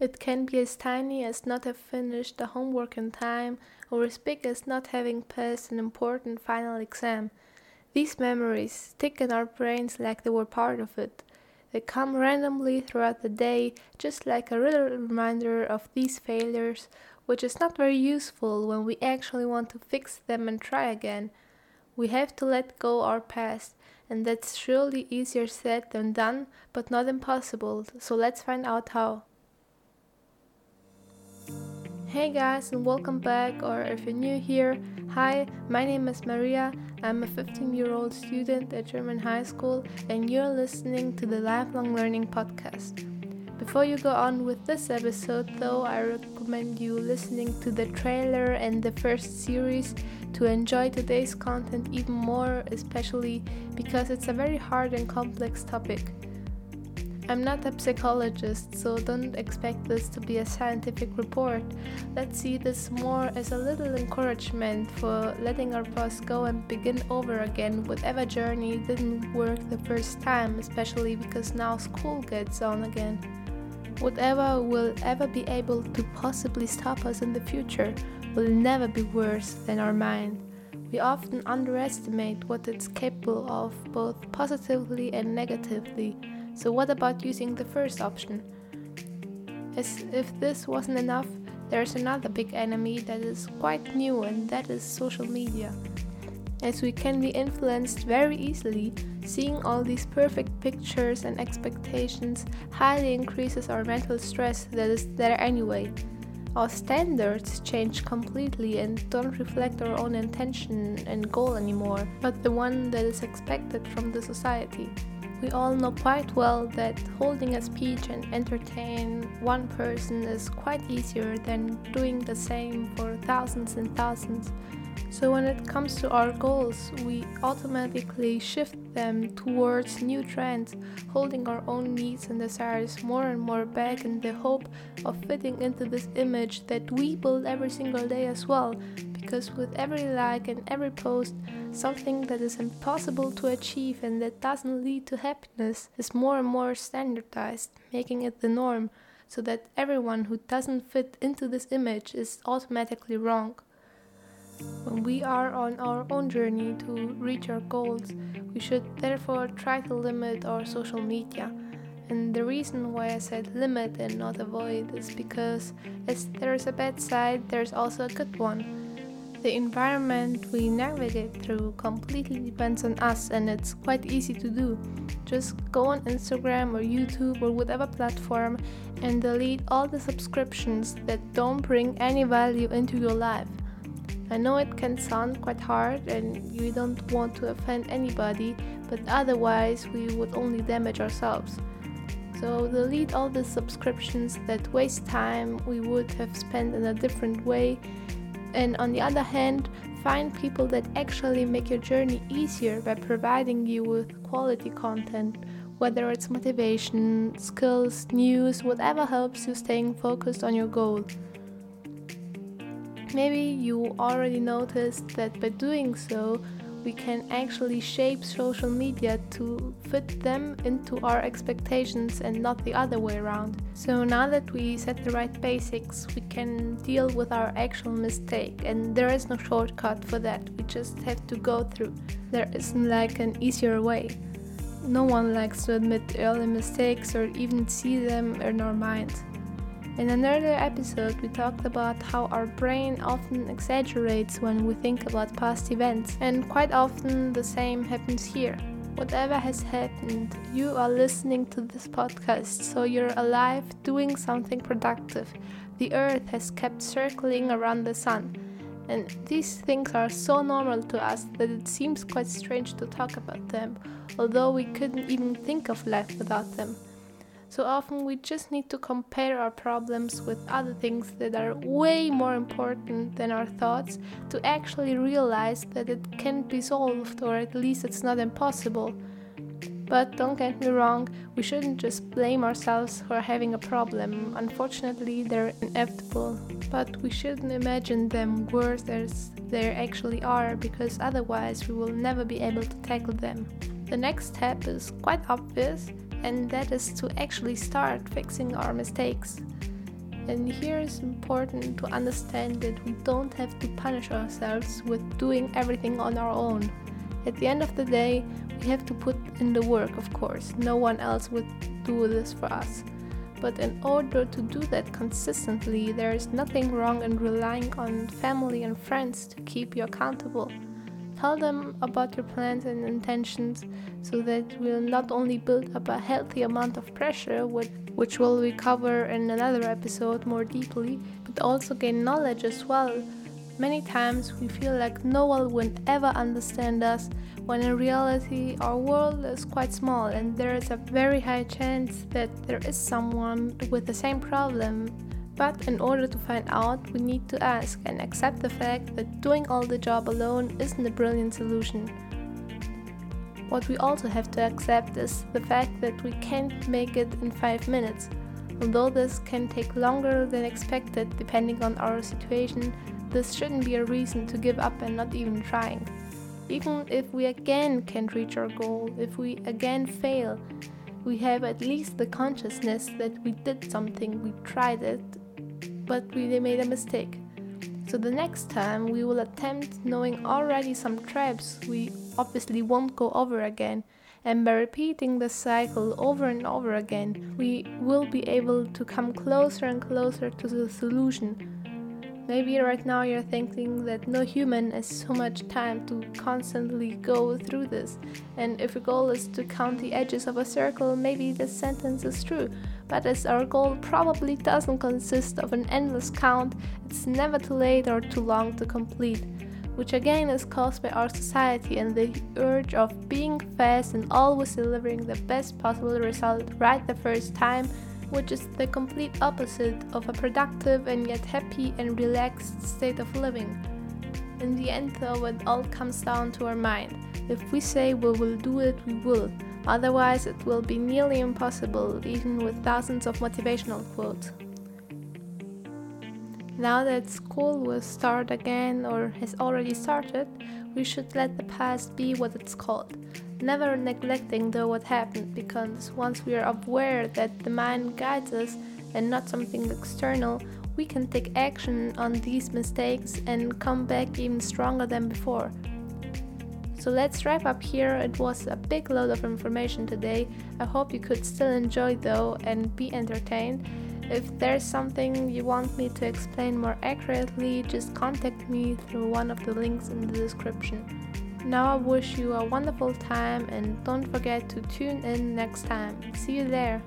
It can be as tiny as not have finished the homework in time, or as big as not having passed an important final exam. These memories stick in our brains like they were part of it. They come randomly throughout the day, just like a little reminder of these failures, which is not very useful when we actually want to fix them and try again. We have to let go our past, and that's surely easier said than done, but not impossible, so let's find out how. Hey guys, and welcome back, or if you're new here, hi, my name is Maria. I'm a 15 year old student at German high school, and you're listening to the Lifelong Learning Podcast. Before you go on with this episode, though, I recommend you listening to the trailer and the first series to enjoy today's content even more, especially because it's a very hard and complex topic. I'm not a psychologist, so don't expect this to be a scientific report. Let's see this more as a little encouragement for letting our past go and begin over again whatever journey didn't work the first time, especially because now school gets on again. Whatever will ever be able to possibly stop us in the future will never be worse than our mind. We often underestimate what it's capable of, both positively and negatively so, what about using the first option? As if this wasn't enough, there's another big enemy that is quite new, and that is social media. As we can be influenced very easily, seeing all these perfect pictures and expectations highly increases our mental stress that is there anyway. Our standards change completely and don't reflect our own intention and goal anymore, but the one that is expected from the society. We all know quite well that holding a speech and entertain one person is quite easier than doing the same for thousands and thousands. So, when it comes to our goals, we automatically shift them towards new trends, holding our own needs and desires more and more back in the hope of fitting into this image that we build every single day as well. Because with every like and every post, something that is impossible to achieve and that doesn't lead to happiness is more and more standardized, making it the norm, so that everyone who doesn't fit into this image is automatically wrong. When we are on our own journey to reach our goals, we should therefore try to limit our social media. And the reason why I said limit and not avoid is because as there is a bad side, there's also a good one. The environment we navigate through completely depends on us, and it's quite easy to do. Just go on Instagram or YouTube or whatever platform and delete all the subscriptions that don't bring any value into your life. I know it can sound quite hard and you don't want to offend anybody, but otherwise we would only damage ourselves. So delete all the subscriptions that waste time we would have spent in a different way and on the other hand, find people that actually make your journey easier by providing you with quality content, whether it's motivation, skills, news, whatever helps you staying focused on your goal. Maybe you already noticed that by doing so, we can actually shape social media to fit them into our expectations and not the other way around. So now that we set the right basics, we can deal with our actual mistake, and there is no shortcut for that. We just have to go through. There isn't like an easier way. No one likes to admit early mistakes or even see them in our minds. In an earlier episode, we talked about how our brain often exaggerates when we think about past events, and quite often the same happens here. Whatever has happened, you are listening to this podcast, so you're alive doing something productive. The earth has kept circling around the sun. And these things are so normal to us that it seems quite strange to talk about them, although we couldn't even think of life without them. So often we just need to compare our problems with other things that are way more important than our thoughts to actually realize that it can be solved or at least it's not impossible. But don't get me wrong, we shouldn't just blame ourselves for having a problem. Unfortunately, they're inevitable. But we shouldn't imagine them worse as they actually are because otherwise we will never be able to tackle them. The next step is quite obvious and that is to actually start fixing our mistakes. And here it's important to understand that we don't have to punish ourselves with doing everything on our own. At the end of the day, we have to put in the work, of course. No one else would do this for us. But in order to do that consistently, there is nothing wrong in relying on family and friends to keep you accountable. Tell them about your plans and intentions so that we'll not only build up a healthy amount of pressure, which will we cover in another episode more deeply, but also gain knowledge as well. Many times we feel like no one will ever understand us, when in reality our world is quite small and there is a very high chance that there is someone with the same problem but in order to find out, we need to ask and accept the fact that doing all the job alone isn't a brilliant solution. What we also have to accept is the fact that we can't make it in 5 minutes. Although this can take longer than expected depending on our situation, this shouldn't be a reason to give up and not even trying. Even if we again can't reach our goal, if we again fail, we have at least the consciousness that we did something, we tried it, but we made a mistake. So the next time we will attempt knowing already some traps we obviously won't go over again. And by repeating the cycle over and over again, we will be able to come closer and closer to the solution Maybe right now you're thinking that no human has so much time to constantly go through this, and if your goal is to count the edges of a circle, maybe this sentence is true. But as our goal probably doesn't consist of an endless count, it's never too late or too long to complete which again is caused by our society and the urge of being fast and always delivering the best possible result right the first time which is the complete opposite of a productive and yet happy and relaxed state of living. In the end, though, it all comes down to our mind. If we say we will do it, we will. Otherwise, it will be nearly impossible, even with thousands of motivational quotes. Now that school will start again or has already started, we should let the past be what it's called never neglecting though what happened because once we are aware that the mind guides us and not something external, we can take action on these mistakes and come back even stronger than before. So let's wrap up here. It was a big load of information today. I hope you could still enjoy though and be entertained. If there's something you want me to explain more accurately, just contact me through one of the links in the description. Now I wish you a wonderful time and don't forget to tune in next time. See you there.